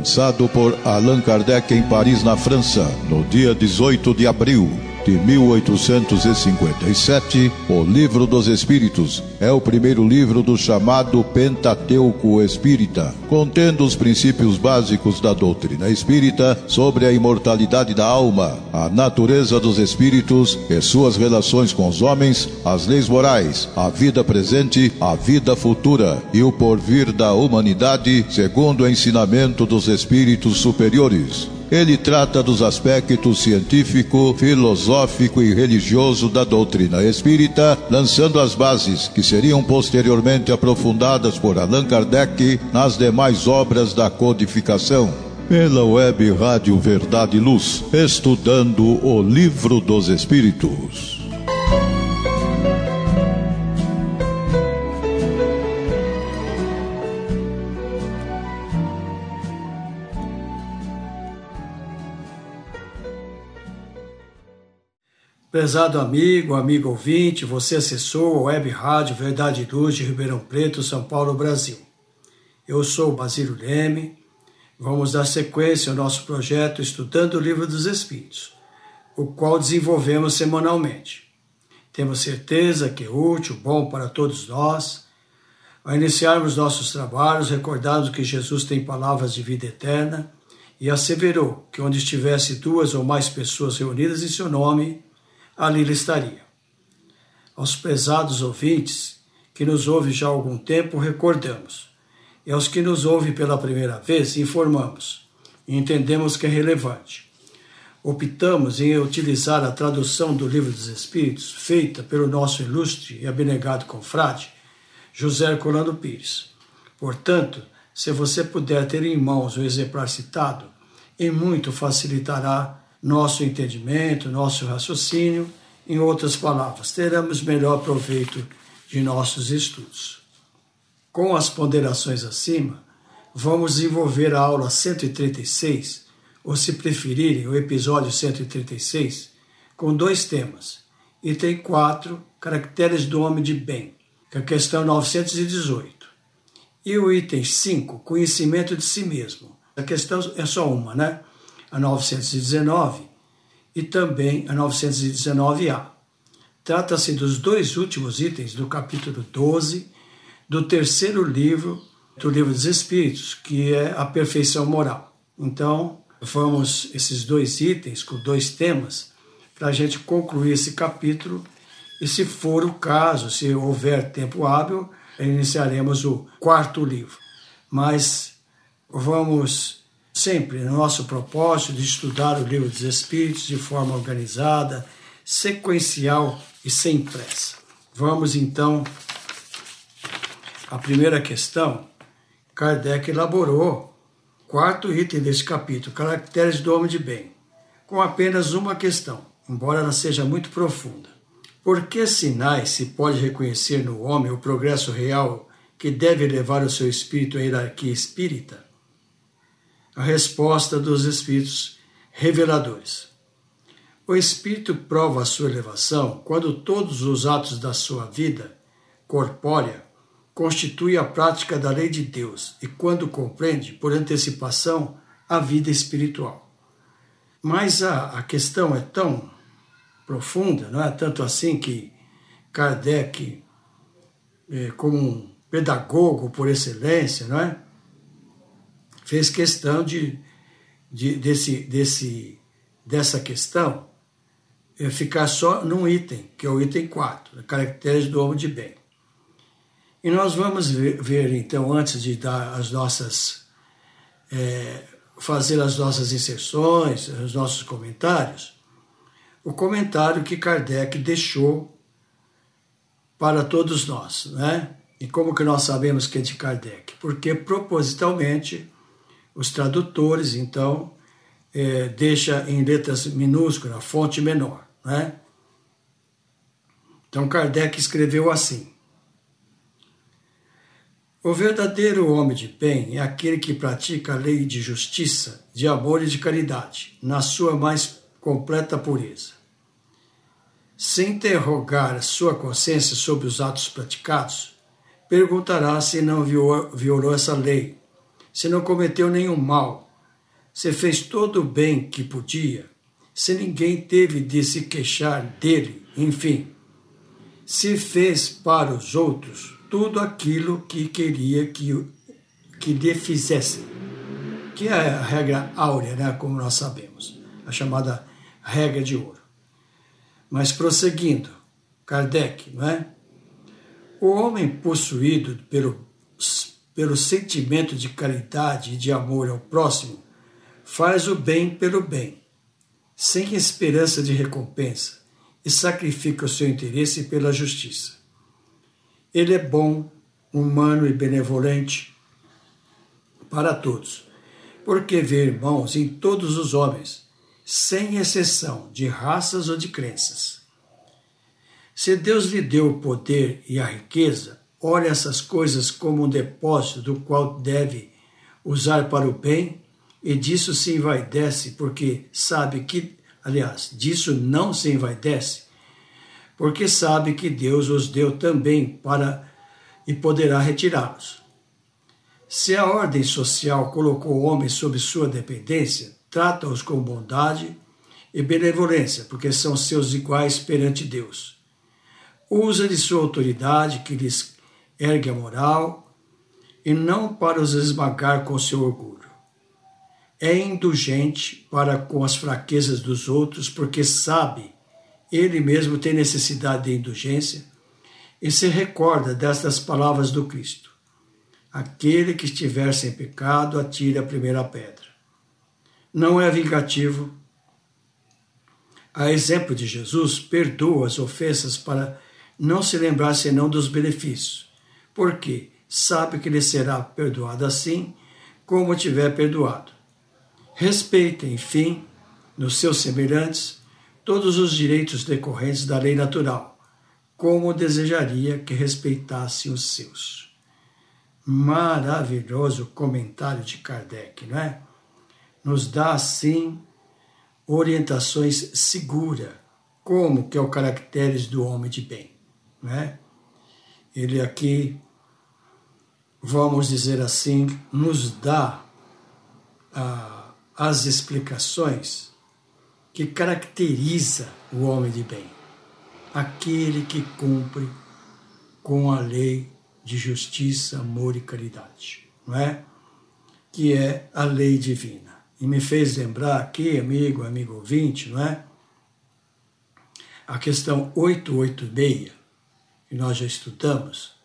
lançado por Allan Kardec em Paris, na França, no dia 18 de abril de 1857, o Livro dos Espíritos é o primeiro livro do chamado Pentateuco Espírita, contendo os princípios básicos da doutrina espírita sobre a imortalidade da alma, a natureza dos espíritos e suas relações com os homens, as leis morais, a vida presente, a vida futura e o porvir da humanidade, segundo o ensinamento dos espíritos superiores. Ele trata dos aspectos científico, filosófico e religioso da doutrina espírita, lançando as bases que seriam posteriormente aprofundadas por Allan Kardec nas demais obras da codificação. Pela web Rádio Verdade e Luz, estudando o Livro dos Espíritos. Prezado amigo, amigo ouvinte, você acessou a Web Rádio Verdade e Luz de Ribeirão Preto, São Paulo, Brasil. Eu sou Basílio Leme. Vamos dar sequência ao nosso projeto Estudando o Livro dos Espíritos, o qual desenvolvemos semanalmente. Temos certeza que é útil, bom para todos nós. Ao iniciarmos nossos trabalhos, recordamos que Jesus tem palavras de vida eterna e asseverou que onde estivesse duas ou mais pessoas reunidas em seu nome, ali ele estaria. Aos pesados ouvintes que nos ouvem já há algum tempo, recordamos. E aos que nos ouvem pela primeira vez, informamos. E entendemos que é relevante. Optamos em utilizar a tradução do Livro dos Espíritos, feita pelo nosso ilustre e abnegado confrade, José Colando Pires. Portanto, se você puder ter em mãos o exemplar citado, em muito facilitará nosso entendimento, nosso raciocínio, em outras palavras, teremos melhor proveito de nossos estudos. Com as ponderações acima, vamos desenvolver a aula 136, ou se preferirem, o episódio 136, com dois temas. Item 4, Caracteres do Homem de Bem, que é a questão 918. E o item 5, Conhecimento de si mesmo. A questão é só uma, né? a 919 e também a 919A. Trata-se dos dois últimos itens do capítulo 12 do terceiro livro do Livro dos Espíritos, que é a perfeição moral. Então, vamos esses dois itens com dois temas para a gente concluir esse capítulo e, se for o caso, se houver tempo hábil, iniciaremos o quarto livro. Mas vamos sempre no nosso propósito de estudar o livro dos Espíritos de forma organizada, sequencial e sem pressa. Vamos então à primeira questão. Kardec elaborou quarto item desse capítulo, Caracteres do Homem de Bem, com apenas uma questão, embora ela seja muito profunda. Por que sinais se pode reconhecer no homem o progresso real que deve levar o seu espírito à hierarquia espírita? A resposta dos espíritos reveladores. O espírito prova a sua elevação quando todos os atos da sua vida corpórea constituem a prática da lei de Deus e quando compreende, por antecipação, a vida espiritual. Mas a, a questão é tão profunda, não é tanto assim que Kardec, eh, como um pedagogo por excelência, não é? Fez questão de, de desse, desse, dessa questão é ficar só num item, que é o item 4, caracteres do homem de bem. E nós vamos ver, ver então, antes de dar as nossas. É, fazer as nossas inserções, os nossos comentários, o comentário que Kardec deixou para todos nós, né? E como que nós sabemos que é de Kardec? Porque propositalmente os tradutores, então, é, deixa em letras minúsculas, fonte menor. Né? Então Kardec escreveu assim: O verdadeiro homem de bem é aquele que pratica a lei de justiça, de amor e de caridade, na sua mais completa pureza. Se interrogar sua consciência sobre os atos praticados, perguntará se não violou essa lei se não cometeu nenhum mal, se fez todo o bem que podia, se ninguém teve de se queixar dele, enfim, se fez para os outros tudo aquilo que queria que, que lhe fizessem, que é a regra áurea, né, como nós sabemos, a chamada regra de ouro. Mas prosseguindo, Kardec, não é? O homem possuído pelo, pelo sentimento de caridade e de amor ao próximo faz o bem pelo bem, sem esperança de recompensa, e sacrifica o seu interesse pela justiça. Ele é bom, humano e benevolente para todos, porque vê irmãos em todos os homens, sem exceção de raças ou de crenças. Se Deus lhe deu o poder e a riqueza, olhe essas coisas como um depósito do qual deve usar para o bem e disso se envaidece, porque sabe que, aliás, disso não se envaidece, porque sabe que Deus os deu também para e poderá retirá-los. Se a ordem social colocou o homem sob sua dependência, trata-os com bondade e benevolência, porque são seus iguais perante Deus. Usa de sua autoridade, que lhes ergue a moral, e não para os esmagar com seu orgulho é indulgente para com as fraquezas dos outros, porque sabe ele mesmo tem necessidade de indulgência e se recorda destas palavras do Cristo: Aquele que estiver sem pecado, atire a primeira pedra. Não é vingativo. A exemplo de Jesus, perdoa as ofensas para não se lembrar senão dos benefícios, porque sabe que lhe será perdoado assim como tiver perdoado. Respeita, enfim, nos seus semelhantes, todos os direitos decorrentes da lei natural, como desejaria que respeitassem os seus. Maravilhoso comentário de Kardec, não é? Nos dá, assim, orientações seguras, como que é o caracteres do homem de bem, não é? Ele aqui, vamos dizer assim, nos dá a as explicações que caracteriza o homem de bem, aquele que cumpre com a lei de justiça, amor e caridade, não é? Que é a lei divina. E me fez lembrar aqui, amigo, amigo ouvinte, não é? A questão 886, que nós já estudamos,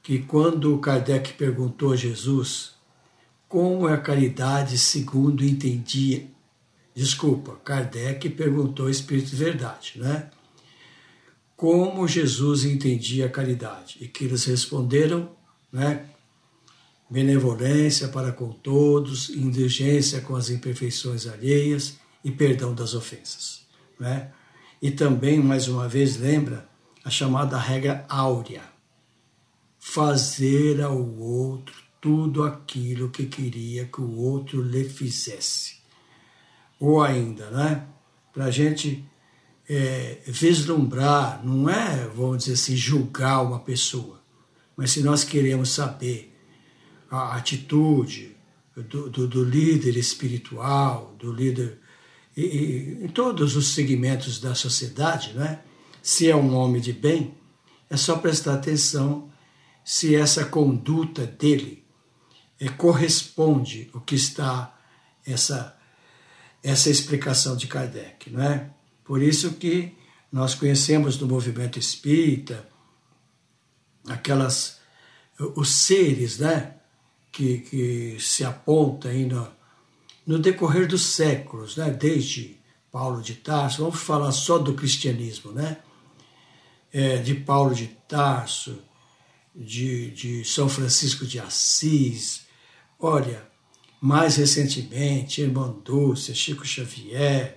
que quando Kardec perguntou a Jesus como é a caridade segundo entendia? Desculpa, Kardec perguntou ao Espírito de Verdade, né? Como Jesus entendia a caridade? E que eles responderam, né? Benevolência para com todos, indulgência com as imperfeições alheias e perdão das ofensas, né? E também, mais uma vez, lembra a chamada regra áurea: fazer ao outro tudo aquilo que queria que o outro lhe fizesse. Ou ainda, né? Para a gente é, vislumbrar, não é, vamos dizer assim, julgar uma pessoa, mas se nós queremos saber a atitude do, do, do líder espiritual, do líder e, e, em todos os segmentos da sociedade, né? Se é um homem de bem, é só prestar atenção se essa conduta dele é, corresponde o que está essa essa explicação de Kardec, não é? Por isso que nós conhecemos do movimento espírita aquelas os seres, né, que, que se aponta aí no, no decorrer dos séculos, né, desde Paulo de Tarso, vamos falar só do cristianismo, né, é, de Paulo de Tarso, de, de São Francisco de Assis, Olha, mais recentemente, Irmão Dulce, Chico Xavier,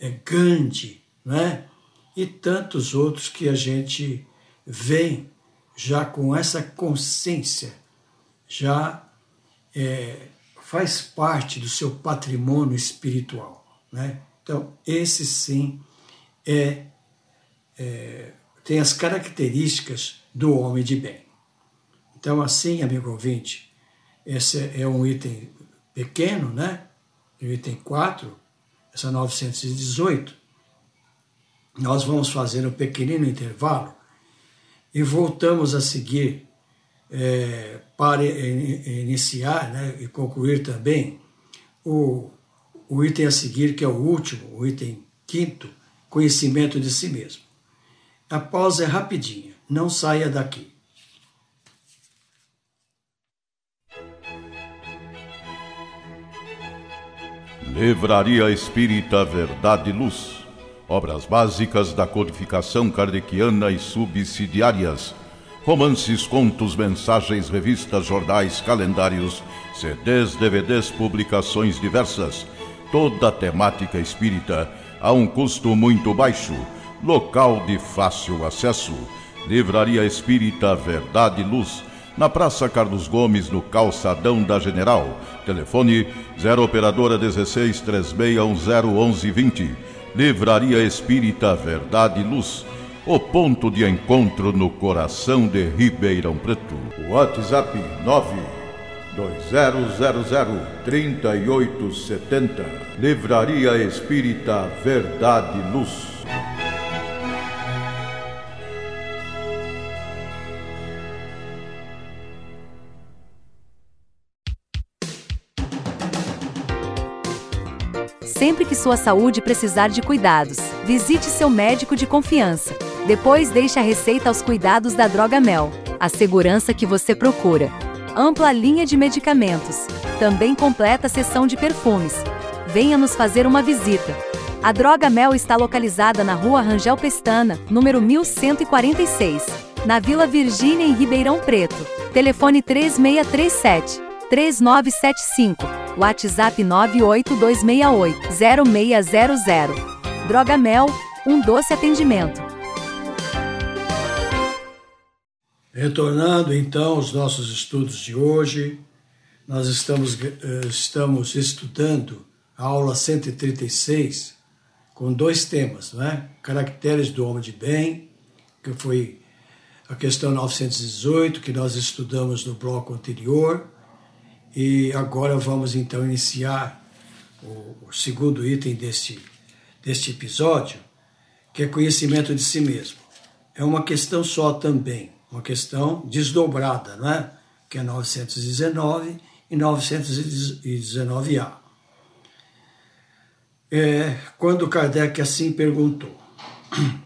é, Gandhi, né? e tantos outros que a gente vem já com essa consciência, já é, faz parte do seu patrimônio espiritual. Né? Então, esse sim é, é, tem as características do homem de bem. Então, assim, amigo ouvinte, esse é um item pequeno, né? O item 4, essa 918, nós vamos fazer um pequenino intervalo e voltamos a seguir é, para iniciar né, e concluir também o, o item a seguir, que é o último, o item quinto, conhecimento de si mesmo. A pausa é rapidinha, não saia daqui. Livraria Espírita Verdade e Luz. Obras básicas da codificação kardeciana e subsidiárias. Romances, contos, mensagens, revistas, jornais, calendários, CDs, DVDs, publicações diversas. Toda a temática espírita a um custo muito baixo. Local de fácil acesso. Livraria Espírita Verdade e Luz na Praça Carlos Gomes, no Calçadão da General. Telefone 0 Operadora 16 3610 1120. Livraria Espírita Verdade e Luz. O ponto de encontro no coração de Ribeirão Preto. WhatsApp 9 2000 3870. Livraria Espírita Verdade Luz. Sua saúde precisar de cuidados, visite seu médico de confiança. Depois deixe a receita aos cuidados da Droga Mel, a segurança que você procura. Ampla linha de medicamentos. Também completa seção de perfumes. Venha nos fazer uma visita. A Droga Mel está localizada na Rua Rangel Pestana, número 1146, na Vila Virgínia, em Ribeirão Preto. Telefone 3637 3975 WhatsApp 98268-0600. Droga Mel, um doce atendimento. Retornando então aos nossos estudos de hoje, nós estamos, eh, estamos estudando a aula 136 com dois temas, né? Caracteres do homem de bem, que foi a questão 918 que nós estudamos no bloco anterior, e agora vamos então iniciar o, segundo item deste, deste episódio, que é conhecimento de si mesmo. É uma questão só também, uma questão desdobrada, não é? Que é 919 e 919A. É, quando Kardec assim perguntou: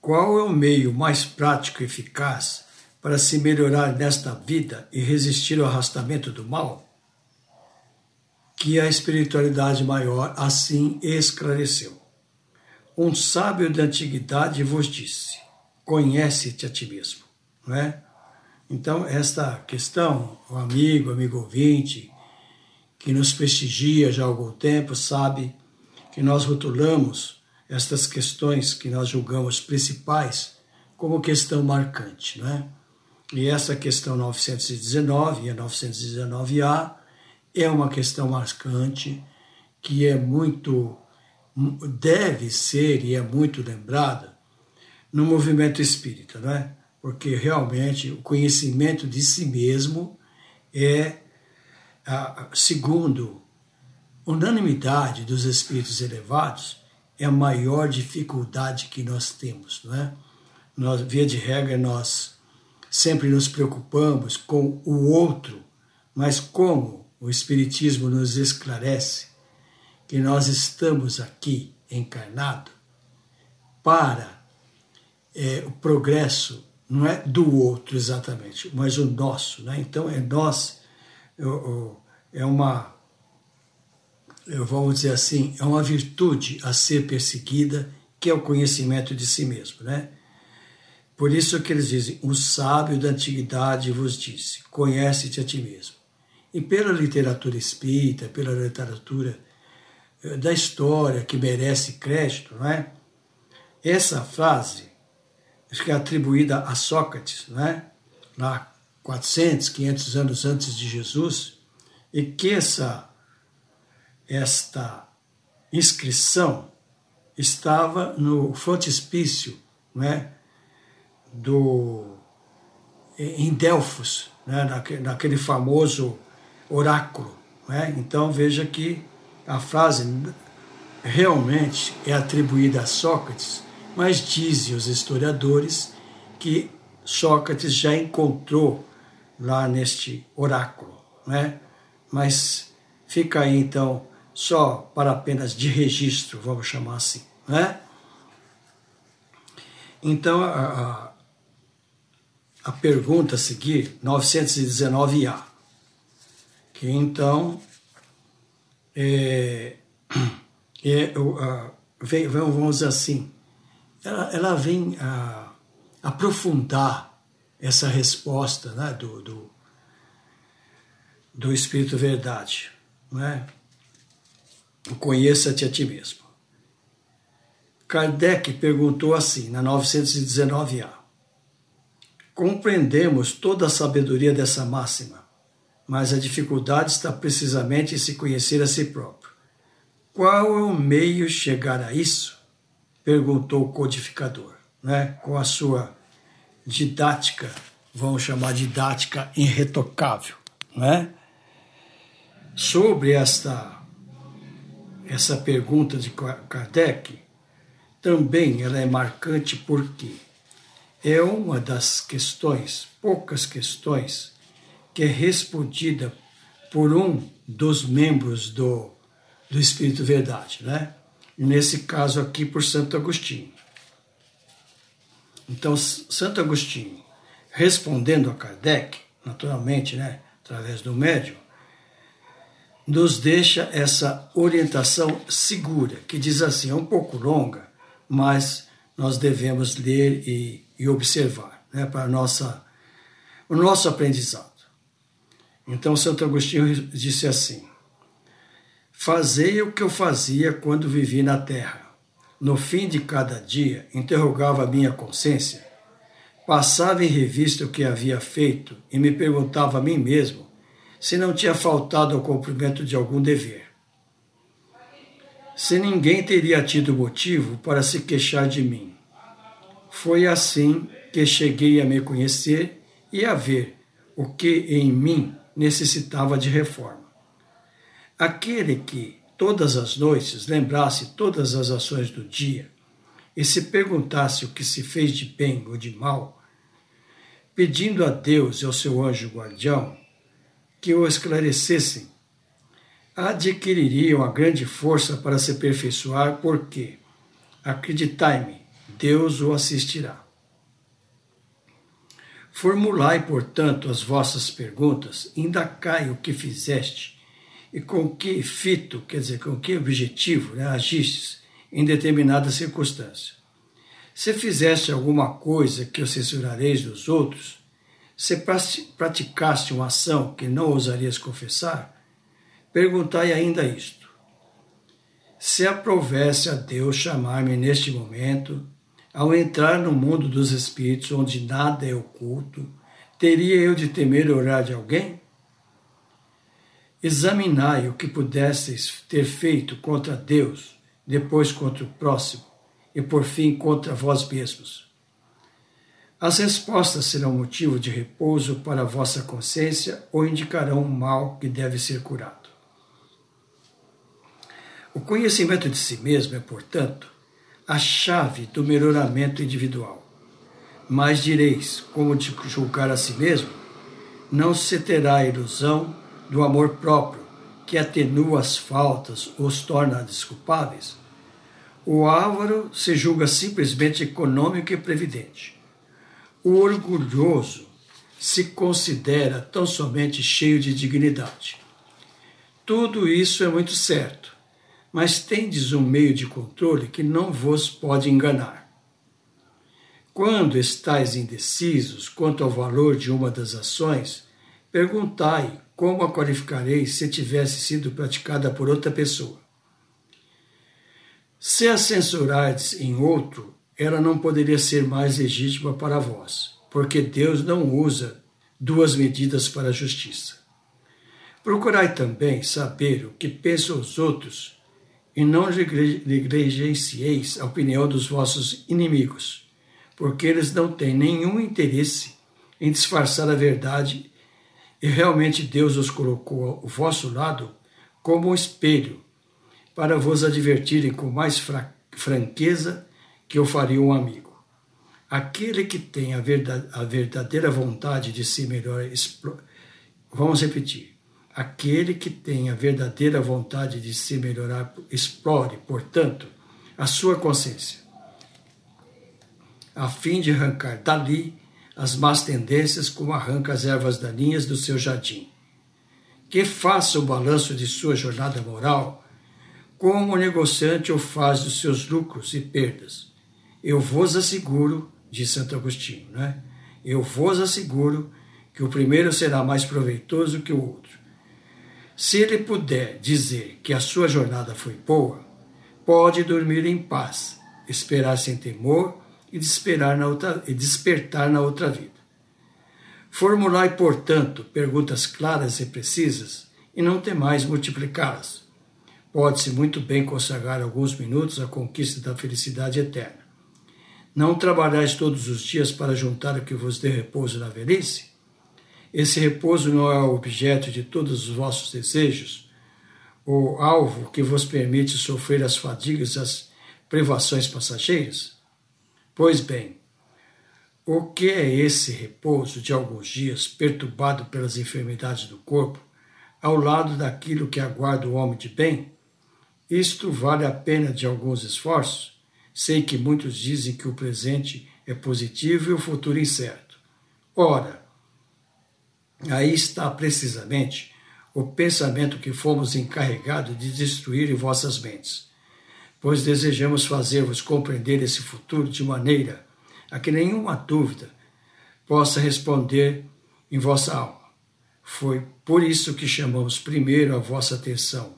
qual é o meio mais prático e eficaz para se melhorar nesta vida e resistir ao arrastamento do mal? Que a espiritualidade maior assim esclareceu. Um sábio da antiguidade vos disse: conhece-te a ti mesmo. Não é? Então, esta questão, o amigo, amigo ouvinte, que nos prestigia já há algum tempo, sabe que nós rotulamos estas questões que nós julgamos principais como questão marcante, não é? E essa questão 919 e a 919A é uma questão marcante que é muito deve ser e é muito lembrada no movimento espírita, não é? Porque realmente o conhecimento de si mesmo é segundo unanimidade dos espíritos elevados é a maior dificuldade que nós temos, não é? Nós via de regra nós sempre nos preocupamos com o outro, mas como o Espiritismo nos esclarece que nós estamos aqui encarnados para é, o progresso, não é do outro exatamente, mas o nosso. Né? Então é nós, é uma, vamos dizer assim, é uma virtude a ser perseguida, que é o conhecimento de si mesmo. Né? Por isso que eles dizem: o sábio da antiguidade vos disse: conhece-te a ti mesmo. E pela literatura espírita, pela literatura eh, da história que merece crédito, não é? Essa frase que é atribuída a Sócrates, não é? Lá 400, 500 anos antes de Jesus, e que essa esta inscrição estava no frontispício, não é? Do, em Delfos, né, naquele famoso oráculo. Né? Então veja que a frase realmente é atribuída a Sócrates, mas dizem os historiadores que Sócrates já encontrou lá neste oráculo. Né? Mas fica aí então só para apenas de registro, vamos chamar assim. Né? Então, a, a pergunta a seguir, 919A, que então é, é, vem, vamos dizer assim, ela, ela vem a, aprofundar essa resposta né, do, do, do Espírito Verdade. Não é? Conheça-te a ti mesmo. Kardec perguntou assim, na 919A: Compreendemos toda a sabedoria dessa máxima, mas a dificuldade está precisamente em se conhecer a si próprio. Qual é o meio chegar a isso? perguntou o codificador, né? com a sua didática, vamos chamar didática irretocável. Né? Sobre esta, essa pergunta de Kardec, também ela é marcante porque é uma das questões, poucas questões, que é respondida por um dos membros do, do Espírito Verdade, né? nesse caso aqui por Santo Agostinho. Então, Santo Agostinho, respondendo a Kardec, naturalmente, né, através do médium, nos deixa essa orientação segura, que diz assim, é um pouco longa, mas nós devemos ler e, e observar né, para nossa, o nosso aprendizado. Então, Santo Agostinho disse assim: Fazei o que eu fazia quando vivi na terra. No fim de cada dia, interrogava a minha consciência, passava em revista o que havia feito e me perguntava a mim mesmo se não tinha faltado ao cumprimento de algum dever. Se ninguém teria tido motivo para se queixar de mim. Foi assim que cheguei a me conhecer e a ver o que em mim necessitava de reforma. Aquele que todas as noites lembrasse todas as ações do dia e se perguntasse o que se fez de bem ou de mal, pedindo a Deus e ao seu anjo guardião que o esclarecessem, adquiririam a grande força para se aperfeiçoar, porque, acreditai-me, Deus o assistirá. Formulai, portanto, as vossas perguntas, indacai o que fizeste e com que fito, quer dizer, com que objetivo né, agistes em determinada circunstância. Se fizeste alguma coisa que os censurareis dos outros, se praticaste uma ação que não ousarias confessar, perguntai ainda isto. Se aprovesse a Deus chamar-me neste momento, ao entrar no mundo dos espíritos onde nada é oculto, teria eu de temer orar de alguém? Examinai o que pudesseis ter feito contra Deus, depois contra o próximo, e por fim contra vós mesmos. As respostas serão motivo de repouso para a vossa consciência ou indicarão um mal que deve ser curado. O conhecimento de si mesmo é, portanto, a chave do melhoramento individual. Mas direis, como de julgar a si mesmo, não se terá a ilusão do amor próprio, que atenua as faltas ou os torna desculpáveis, o avaro se julga simplesmente econômico e previdente. O orgulhoso se considera tão somente cheio de dignidade. Tudo isso é muito certo, mas tendes um meio de controle que não vos pode enganar. Quando estáis indecisos quanto ao valor de uma das ações, perguntai como a qualificareis se tivesse sido praticada por outra pessoa? Se a censurardes em outro, ela não poderia ser mais legítima para vós, porque Deus não usa duas medidas para a justiça. Procurai também saber o que pensam os outros e não negligencieis a opinião dos vossos inimigos, porque eles não têm nenhum interesse em disfarçar a verdade E realmente Deus os colocou ao vosso lado como um espelho, para vos advertirem com mais franqueza que eu faria um amigo. Aquele que tem a verdadeira vontade de se melhor. Vamos repetir. Aquele que tem a verdadeira vontade de se melhorar, explore, portanto, a sua consciência, a fim de arrancar dali as más tendências como arranca as ervas daninhas do seu jardim. Que faça o balanço de sua jornada moral, como o negociante o faz dos seus lucros e perdas. Eu vos asseguro, diz Santo Agostinho, né? Eu vos asseguro que o primeiro será mais proveitoso que o outro. Se ele puder dizer que a sua jornada foi boa, pode dormir em paz, esperar sem temor e despertar na outra, e despertar na outra vida. Formulai, portanto, perguntas claras e precisas e não temais multiplicá-las. Pode-se muito bem consagrar alguns minutos à conquista da felicidade eterna. Não trabalhais todos os dias para juntar o que vos dê repouso na velhice? Esse repouso não é o objeto de todos os vossos desejos, o alvo que vos permite sofrer as fadigas e as privações passageiras? Pois bem, o que é esse repouso de alguns dias perturbado pelas enfermidades do corpo, ao lado daquilo que aguarda o homem de bem? Isto vale a pena de alguns esforços? Sei que muitos dizem que o presente é positivo e o futuro incerto. Ora, Aí está precisamente o pensamento que fomos encarregados de destruir em vossas mentes, pois desejamos fazer-vos compreender esse futuro de maneira a que nenhuma dúvida possa responder em vossa alma. Foi por isso que chamamos primeiro a vossa atenção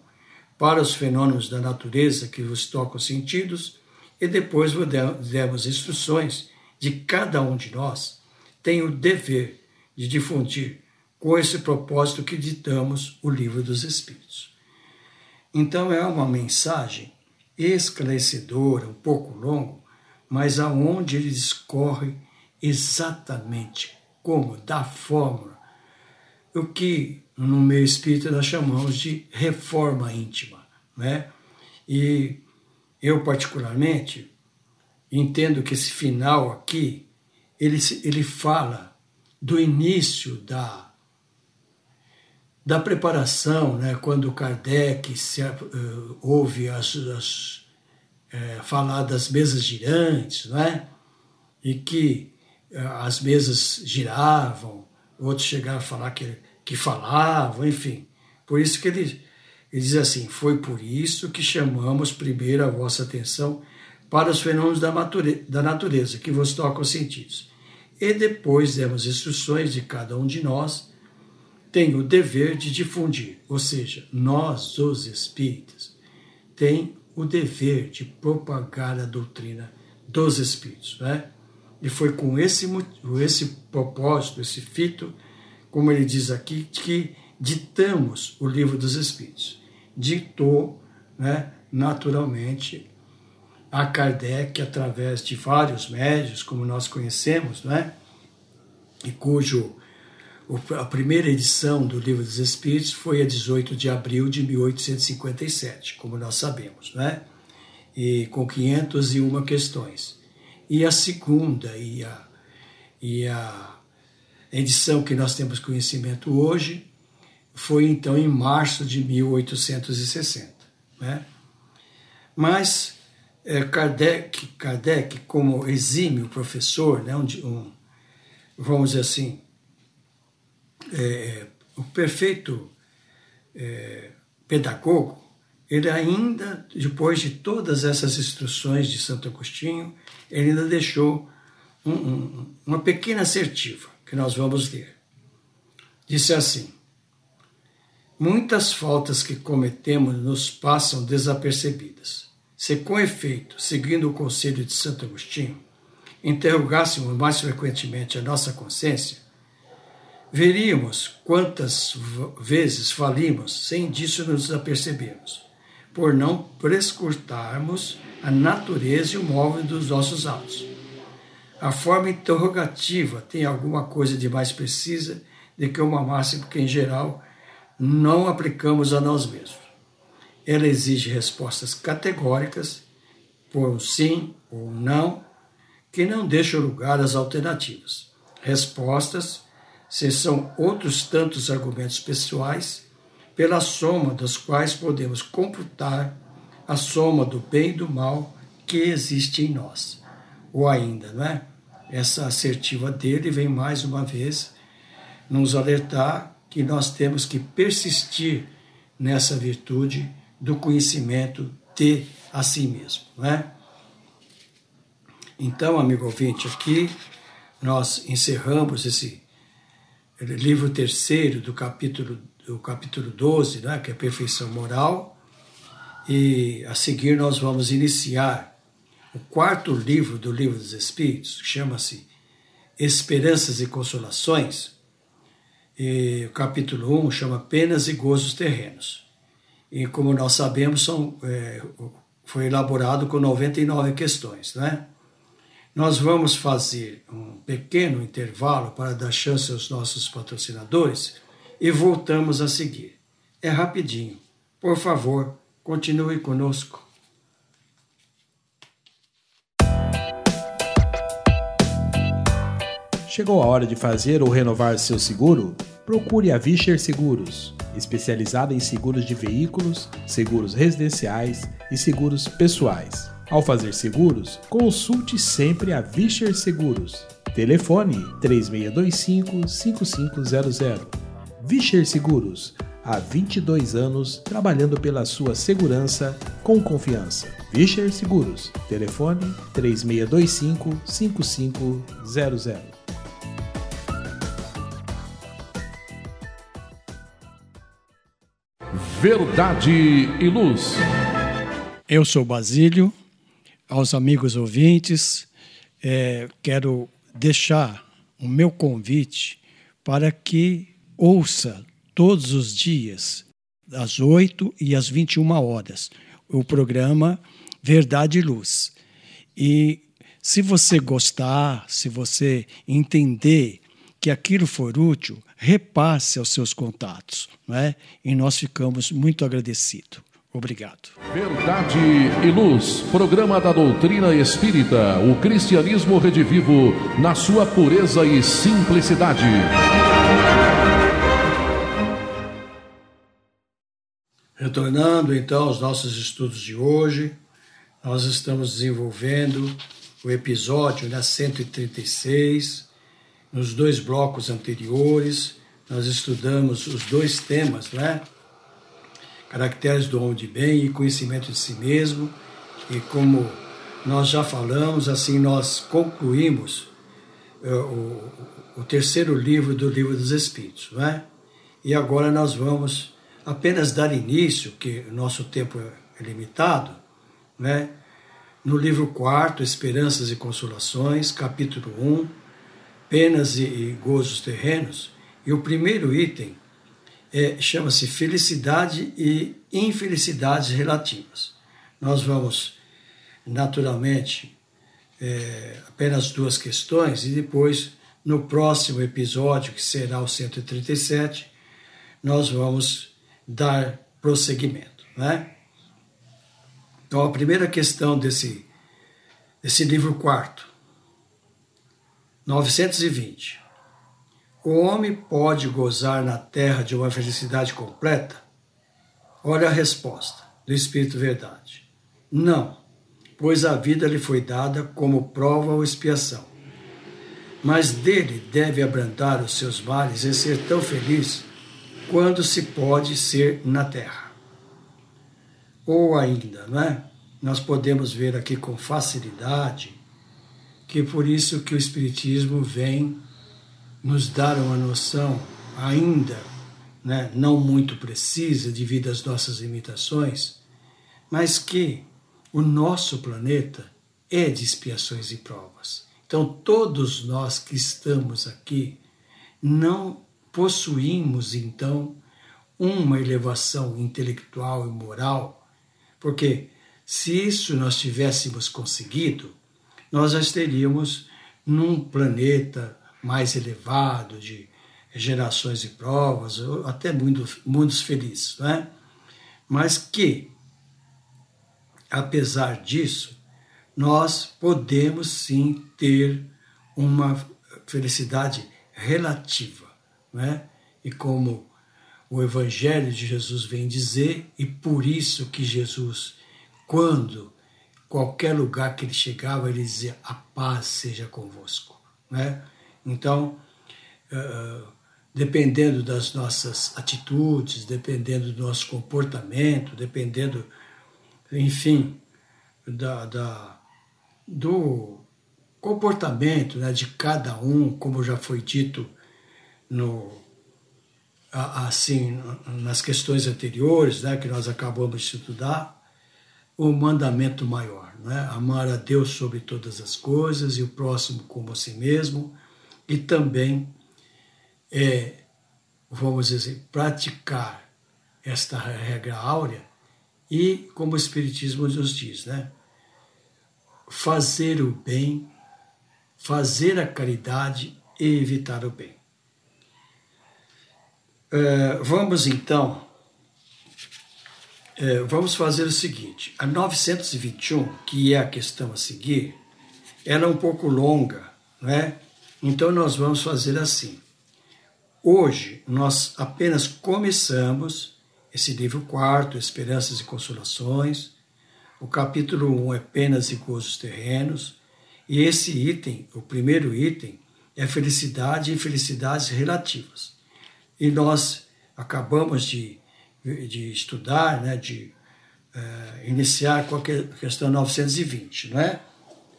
para os fenômenos da natureza que vos tocam os sentidos e depois vos demos instruções de cada um de nós tem o dever de difundir com esse propósito que ditamos o Livro dos Espíritos. Então é uma mensagem esclarecedora, um pouco longo, mas aonde ele discorre exatamente como, da fórmula, o que no meio espírita nós chamamos de reforma íntima. Né? E eu, particularmente, entendo que esse final aqui, ele, ele fala do início da da preparação, né, quando Kardec se, uh, ouve as, as uh, falar das mesas girantes, né, e que uh, as mesas giravam, outros chegaram a falar que, que falavam, enfim. Por isso que ele, ele diz assim: foi por isso que chamamos primeiro a vossa atenção para os fenômenos da da natureza que vos tocam os sentidos. E depois demos instruções de cada um de nós tem o dever de difundir, ou seja, nós, os espíritas, tem o dever de propagar a doutrina dos espíritos. Né? E foi com esse, esse propósito, esse fito, como ele diz aqui, que ditamos o livro dos espíritos. Ditou, né, naturalmente, a Kardec através de vários médios, como nós conhecemos, né, e cujo a primeira edição do Livro dos Espíritos foi a 18 de abril de 1857, como nós sabemos, né? E com 501 questões. E a segunda e a, e a edição que nós temos conhecimento hoje foi então em março de 1860, né? Mas é, Kardec, Kardec, como exímio professor, né, um, um, vamos dizer assim, é, o perfeito é, pedagogo, ele ainda, depois de todas essas instruções de Santo Agostinho, ele ainda deixou um, um, uma pequena assertiva que nós vamos ler. Disse assim: Muitas faltas que cometemos nos passam desapercebidas. Se, com efeito, seguindo o conselho de Santo Agostinho, interrogássemos mais frequentemente a nossa consciência, veríamos quantas vezes falimos sem disso nos apercebermos, por não prescrutarmos a natureza e o móvel dos nossos atos. A forma interrogativa tem alguma coisa de mais precisa do que uma máxima que, em geral, não aplicamos a nós mesmos. Ela exige respostas categóricas, por um sim ou um não, que não deixam lugar às alternativas. Respostas, se são outros tantos argumentos pessoais, pela soma dos quais podemos computar a soma do bem e do mal que existe em nós. Ou ainda, não é? Essa assertiva dele vem mais uma vez nos alertar que nós temos que persistir nessa virtude do conhecimento de a si mesmo, não é? Então, amigo ouvinte, aqui nós encerramos esse livro terceiro do capítulo, do capítulo 12, né, que é perfeição moral, e a seguir nós vamos iniciar o quarto livro do Livro dos Espíritos, que chama-se Esperanças e Consolações, e o capítulo 1 chama Penas e Gozos Terrenos. E como nós sabemos, são, é, foi elaborado com 99 questões, né? Nós vamos fazer um pequeno intervalo para dar chance aos nossos patrocinadores e voltamos a seguir. É rapidinho. Por favor, continue conosco. Chegou a hora de fazer ou renovar seu seguro? Procure a Vischer Seguros, especializada em seguros de veículos, seguros residenciais e seguros pessoais. Ao fazer seguros, consulte sempre a Vischer Seguros. Telefone 3625-5500. Vischer Seguros, há 22 anos trabalhando pela sua segurança com confiança. Vischer Seguros. Telefone 3625-5500. Verdade e Luz. Eu sou Basílio aos amigos ouvintes, é, quero deixar o meu convite para que ouça todos os dias, às 8 e às 21 horas, o programa Verdade e Luz. E se você gostar, se você entender que aquilo for útil, repasse aos seus contatos, não é? E nós ficamos muito agradecidos. Obrigado. Verdade e Luz, programa da doutrina espírita, o cristianismo redivivo na sua pureza e simplicidade. Retornando então aos nossos estudos de hoje, nós estamos desenvolvendo o episódio né, 136. Nos dois blocos anteriores, nós estudamos os dois temas, né? Caracteres do homem de bem e conhecimento de si mesmo. E como nós já falamos, assim nós concluímos uh, o, o, terceiro livro do Livro dos Espíritos, não é? E agora nós vamos apenas dar início, que nosso tempo é limitado, né? No livro quarto, Esperanças e Consolações, capítulo 1, Penas e Gozos Terrenos, e o primeiro item é, chama-se felicidade e infelicidades relativas. Nós vamos, naturalmente, é, apenas duas questões e depois, no próximo episódio, que será o 137, nós vamos dar prosseguimento. Né? Então, a primeira questão desse, desse livro quarto, 920. O homem pode gozar na terra de uma felicidade completa? Olha a resposta do Espírito Verdade. Não, pois a vida lhe foi dada como prova ou expiação. Mas dele deve abrandar os seus males e ser tão feliz quando se pode ser na terra. Ou ainda, não é? Nós podemos ver aqui com facilidade que por isso que o Espiritismo vem nos dar uma noção ainda né, não muito precisa devido às nossas limitações, mas que o nosso planeta é de expiações e provas. Então, todos nós que estamos aqui não possuímos, então, uma elevação intelectual e moral, porque se isso nós tivéssemos conseguido, nós já estaríamos num planeta mais elevado, de gerações e provas, até mundo, mundos felizes, não é? Mas que, apesar disso, nós podemos sim ter uma felicidade relativa, não é? E como o Evangelho de Jesus vem dizer, e por isso que Jesus, quando qualquer lugar que ele chegava, ele dizia: A paz seja convosco. Né? Então, uh, dependendo das nossas atitudes, dependendo do nosso comportamento, dependendo, enfim, da, da do comportamento né, de cada um, como já foi dito no, assim nas questões anteriores, né, que nós acabamos de estudar, o mandamento maior, né? amar a Deus sobre todas as coisas e o próximo como a si mesmo, e também, é, vamos dizer, praticar esta regra áurea e, como o Espiritismo nos diz, né? fazer o bem, fazer a caridade e evitar o bem. É, vamos então é, vamos fazer o seguinte: a 921, que é a questão a seguir, ela é um pouco longa, não é? Então nós vamos fazer assim. Hoje nós apenas começamos esse livro quarto, Esperanças e Consolações. O capítulo 1 um é Penas e Gozos Terrenos. E esse item, o primeiro item, é felicidade e infelicidades relativas. E nós acabamos de de estudar, né, de uh, iniciar com a questão 920, não é?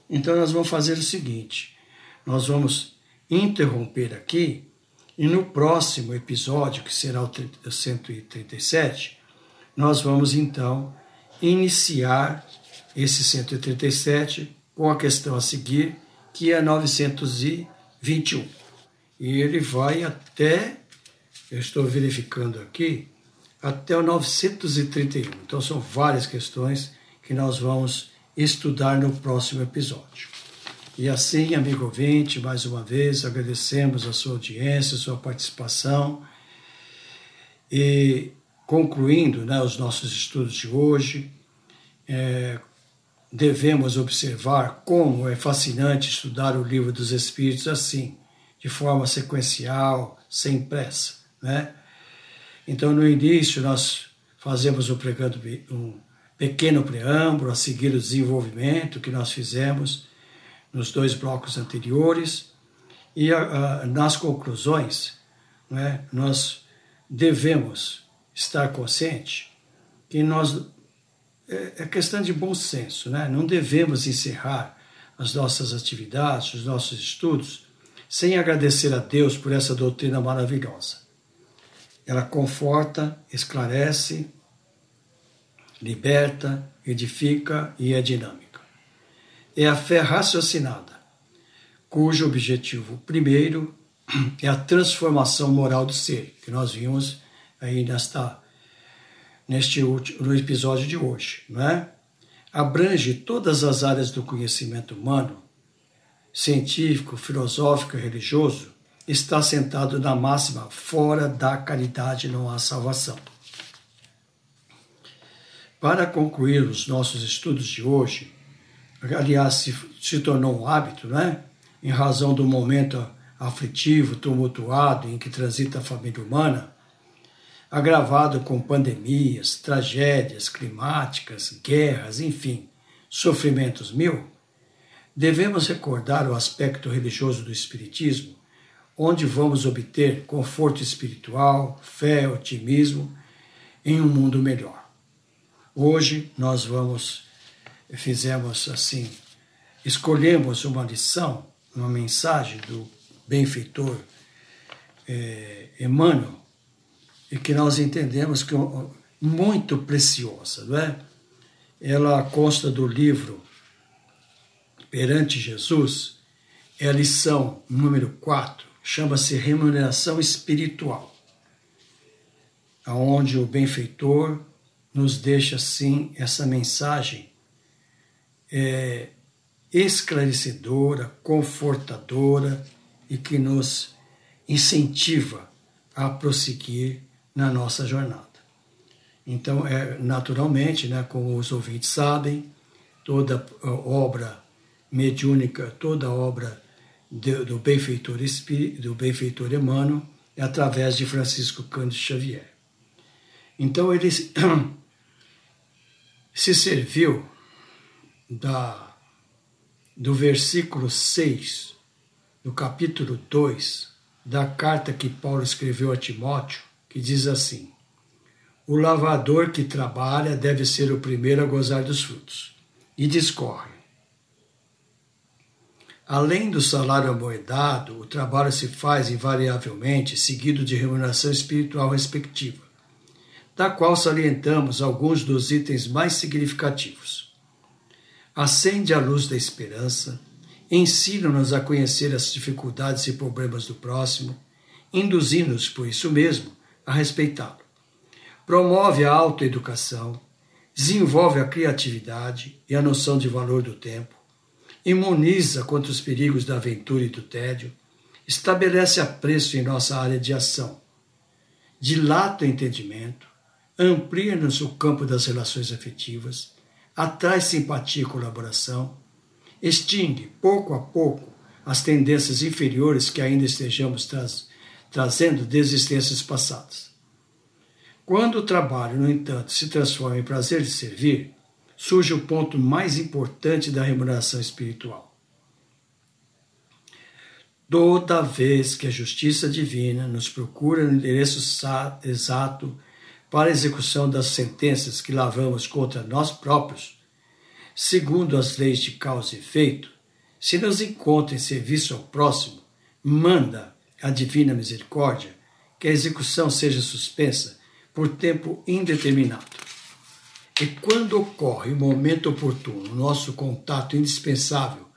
Então nós vamos fazer o seguinte, nós vamos interromper aqui e no próximo episódio, que será o 137, nós vamos então iniciar esse 137 com a questão a seguir, que é 921. E ele vai até, eu estou verificando aqui, até o 931. Então, são várias questões que nós vamos estudar no próximo episódio. E assim, amigo ouvinte, mais uma vez agradecemos a sua audiência, a sua participação. E concluindo né, os nossos estudos de hoje, é, devemos observar como é fascinante estudar o livro dos Espíritos assim, de forma sequencial, sem pressa. Né? Então, no início, nós fazemos um, um pequeno preâmbulo a seguir o desenvolvimento que nós fizemos nos dois blocos anteriores, e nas conclusões, né, nós devemos estar consciente que nós é, é questão de bom senso, né? não devemos encerrar as nossas atividades, os nossos estudos, sem agradecer a Deus por essa doutrina maravilhosa. Ela conforta, esclarece, liberta, edifica e é dinâmica. É a fé raciocinada, cujo objetivo primeiro é a transformação moral do ser, que nós vimos aí nesta, neste último, no episódio de hoje, não é? Abrange todas as áreas do conhecimento humano, científico, filosófico e religioso, está sentado na máxima: fora da caridade não há salvação. Para concluir os nossos estudos de hoje, aliás, se, se tornou um hábito, né? em razão do momento aflitivo, tumultuado em que transita a família humana, agravado com pandemias, tragédias climáticas, guerras, enfim, sofrimentos mil, devemos recordar o aspecto religioso do Espiritismo onde vamos obter conforto espiritual, fé, otimismo em um mundo melhor. Hoje nós vamos, fizemos assim, escolhemos uma lição, uma mensagem do benfeitor é, Emmanuel, e que nós entendemos que é muito preciosa, não é? Ela consta do livro Perante Jesus, é a lição número 4, chama-se remuneração espiritual, aonde o benfeitor nos deixa assim essa mensagem é, esclarecedora, confortadora e que nos incentiva a prosseguir na nossa jornada. Então, é, naturalmente, né, como os ouvintes sabem, toda obra mediúnica, toda obra do, do benfeitor espírito, do benfeitor Emmanuel, é através de Francisco Cândido Xavier. Então ele se serviu da, do versículo 6 do capítulo 2 da carta que Paulo escreveu a Timóteo, que diz assim: O lavador que trabalha deve ser o primeiro a gozar dos frutos. E discorre. Além do salário amoedado, o trabalho se faz invariavelmente seguido de remuneração espiritual respectiva, da qual salientamos alguns dos itens mais significativos. Acende a luz da esperança, ensina-nos a conhecer as dificuldades e problemas do próximo, induzindo-nos, por isso mesmo, a respeitá-lo. Promove a autoeducação, desenvolve a criatividade e a noção de valor do tempo, imuniza contra os perigos da aventura e do tédio, estabelece apreço em nossa área de ação, dilata o entendimento, amplia-nos o campo das relações afetivas, atrai simpatia e colaboração, extingue, pouco a pouco, as tendências inferiores que ainda estejamos traz, trazendo desde existências passadas. Quando o trabalho, no entanto, se transforma em prazer de servir, surge o ponto mais importante da remuneração espiritual. Toda vez que a justiça divina nos procura no endereço exato para a execução das sentenças que lavamos contra nós próprios, segundo as leis de causa e efeito, se nos encontra em serviço ao próximo, manda a divina misericórdia que a execução seja suspensa por tempo indeterminado. E quando ocorre o momento oportuno, nosso contato indispensável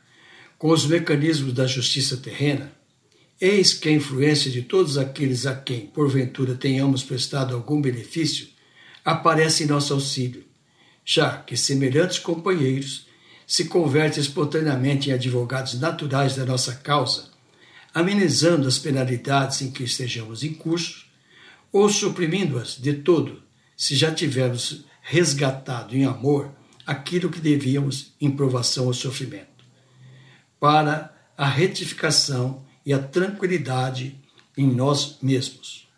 com os mecanismos da justiça terrena, eis que a influência de todos aqueles a quem, porventura, tenhamos prestado algum benefício, aparece em nosso auxílio, já que semelhantes companheiros se convertem espontaneamente em advogados naturais da nossa causa, amenizando as penalidades em que estejamos em curso, ou suprimindo-as de todo, se já tivermos resgatado em amor aquilo que devíamos em provação ao sofrimento, para a retificação e a tranquilidade em nós mesmos.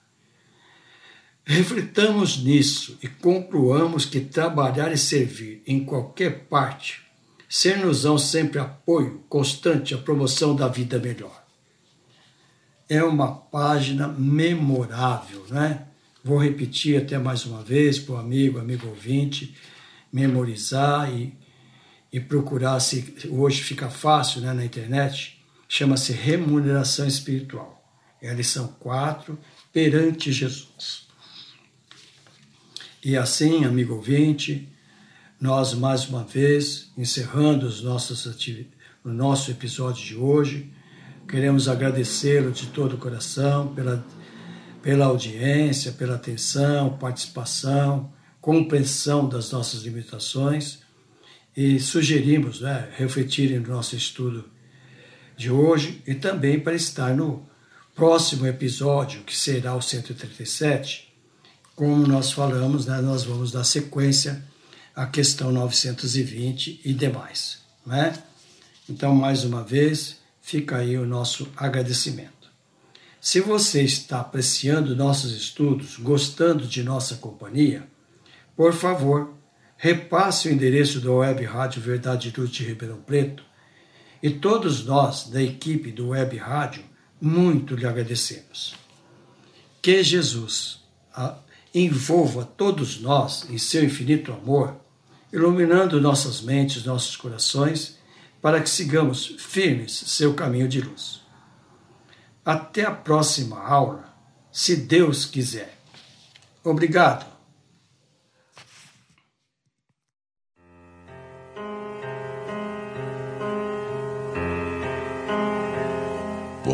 Reflitamos nisso e concluamos que trabalhar e servir em qualquer parte ser-nos-ão sempre apoio constante à promoção da vida melhor. É uma página memorável, né? Vou repetir até mais uma vez para o amigo, amigo ouvinte, memorizar e, e procurar se hoje fica fácil né, na internet. Chama-se remuneração espiritual. É a lição 4, perante Jesus. E assim, amigo ouvinte, nós mais uma vez, encerrando os nossos o nosso episódio de hoje, queremos agradecê-lo de todo o coração pela pela audiência, pela atenção, participação, compreensão das nossas limitações e sugerimos né, refletirem no nosso estudo de hoje e também para estar no próximo episódio, que será o 137. Como nós falamos, né, nós vamos dar sequência à questão 920 e demais. Né? Então, mais uma vez, fica aí o nosso agradecimento. Se você está apreciando nossos estudos, gostando de nossa companhia, por favor, repasse o endereço da Web Rádio Verdade Luz de Ribeirão Preto e todos nós da equipe do Web Rádio muito lhe agradecemos. Que Jesus envolva todos nós em seu infinito amor, iluminando nossas mentes, nossos corações, para que sigamos firmes seu caminho de luz. Até a próxima aula, se Deus quiser. Obrigado.